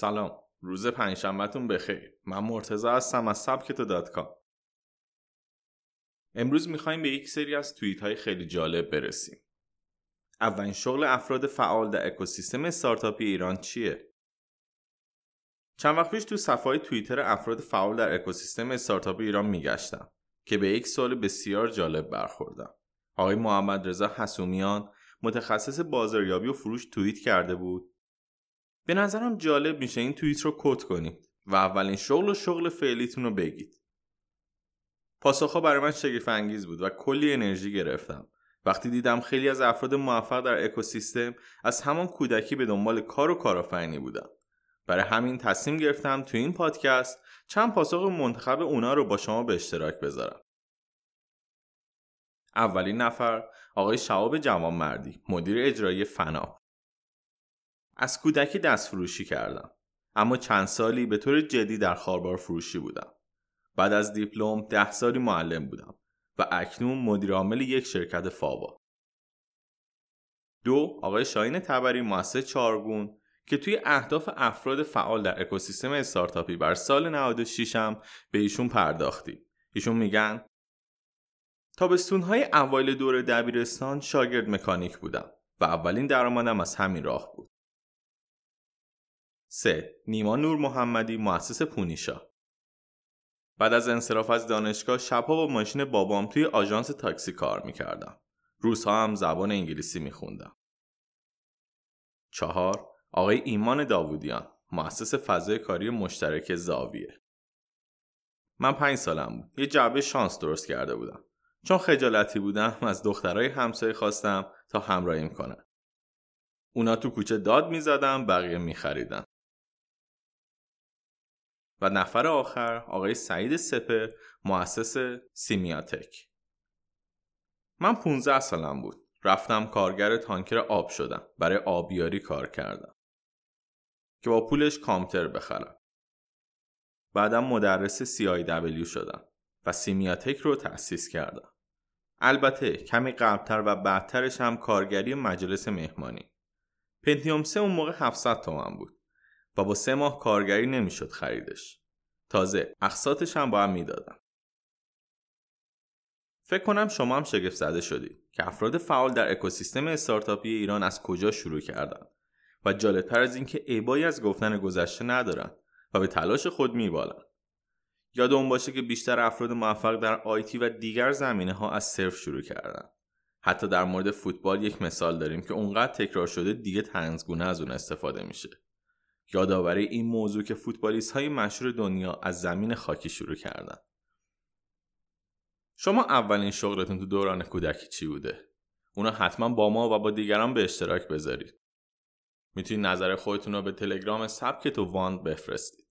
سلام. روز پنجشنبهتون بخیر. من مرتزا هستم از سبکت دات امروز می‌خوایم به یک سری از توییت های خیلی جالب برسیم. اولین شغل افراد فعال در اکوسیستم استارتاپی ایران چیه چند وقت پیش تو صفحه توییتر افراد فعال در اکوسیستم استارتاپی ایران میگشتم که به یک سوال بسیار جالب برخوردم آقای محمد رضا حسومیان متخصص بازاریابی و فروش توییت کرده بود به نظرم جالب میشه این توییت رو کد کنید و اولین شغل و شغل فعلیتون رو بگید. پاسخها برای من شگفت انگیز بود و کلی انرژی گرفتم. وقتی دیدم خیلی از افراد موفق در اکوسیستم از همان کودکی به دنبال کار و کارآفرینی بودن. برای همین تصمیم گرفتم تو این پادکست چند پاسخ منتخب اونا رو با شما به اشتراک بذارم. اولین نفر آقای شعاب جوانمردی مدیر اجرایی فنا از کودکی دست فروشی کردم اما چند سالی به طور جدی در خاربار فروشی بودم بعد از دیپلم ده سالی معلم بودم و اکنون مدیر عامل یک شرکت فاوا. دو آقای شاین تبری مؤسس چارگون که توی اهداف افراد فعال در اکوسیستم استارتاپی بر سال 96 هم به ایشون پرداختیم ایشون میگن تابستونهای اوایل دور دبیرستان شاگرد مکانیک بودم و اولین درآمدم از همین راه بود. 3. نیما نور محمدی مؤسس پونیشا. بعد از انصراف از دانشگاه شبها با ماشین بابام توی آژانس تاکسی کار می‌کردم. روزها هم زبان انگلیسی میخوندم. چهار آقای ایمان داوودیان مؤسس فضای کاری مشترک زاویه من پنج سالم بود. یه جعبه شانس درست کرده بودم. چون خجالتی بودم از دخترای همسایه خواستم تا همراهیم کنن. اونا تو کوچه داد می‌زدم بقیه میخریدن. و نفر آخر آقای سعید سپر مؤسس سیمیاتک. من 15 سالم بود. رفتم کارگر تانکر آب شدم. برای آبیاری کار کردم. که با پولش کامتر بخرم. بعدم مدرس CIW شدم و سیمیاتک رو تأسیس کردم. البته کمی قبلتر و بعدترش هم کارگری مجلس مهمانی. پنتیوم سه اون موقع 700 تومن بود. و با سه ماه کارگری نمی‌شد خریدش. تازه اقساطش هم با هم می‌دادم فکر کنم شما هم شگفت زده شدید که افراد فعال در اکوسیستم استارتاپی ایران از کجا شروع کردن و جالبتر از اینکه عیبایی از گفتن گذشته ندارن و به تلاش خود میبالن. یاد اون باشه که بیشتر افراد موفق در آیتی و دیگر زمینه ها از صرف شروع کردن. حتی در مورد فوتبال یک مثال داریم که اونقدر تکرار شده دیگه تنزگونه از اون استفاده میشه. یادآوری این موضوع که فوتبالیست های مشهور دنیا از زمین خاکی شروع کردن. شما اولین شغلتون تو دوران کودکی چی بوده؟ اونا حتما با ما و با دیگران به اشتراک بذارید. می‌تونید نظر خودتون رو به تلگرام سبک تو واند بفرستید.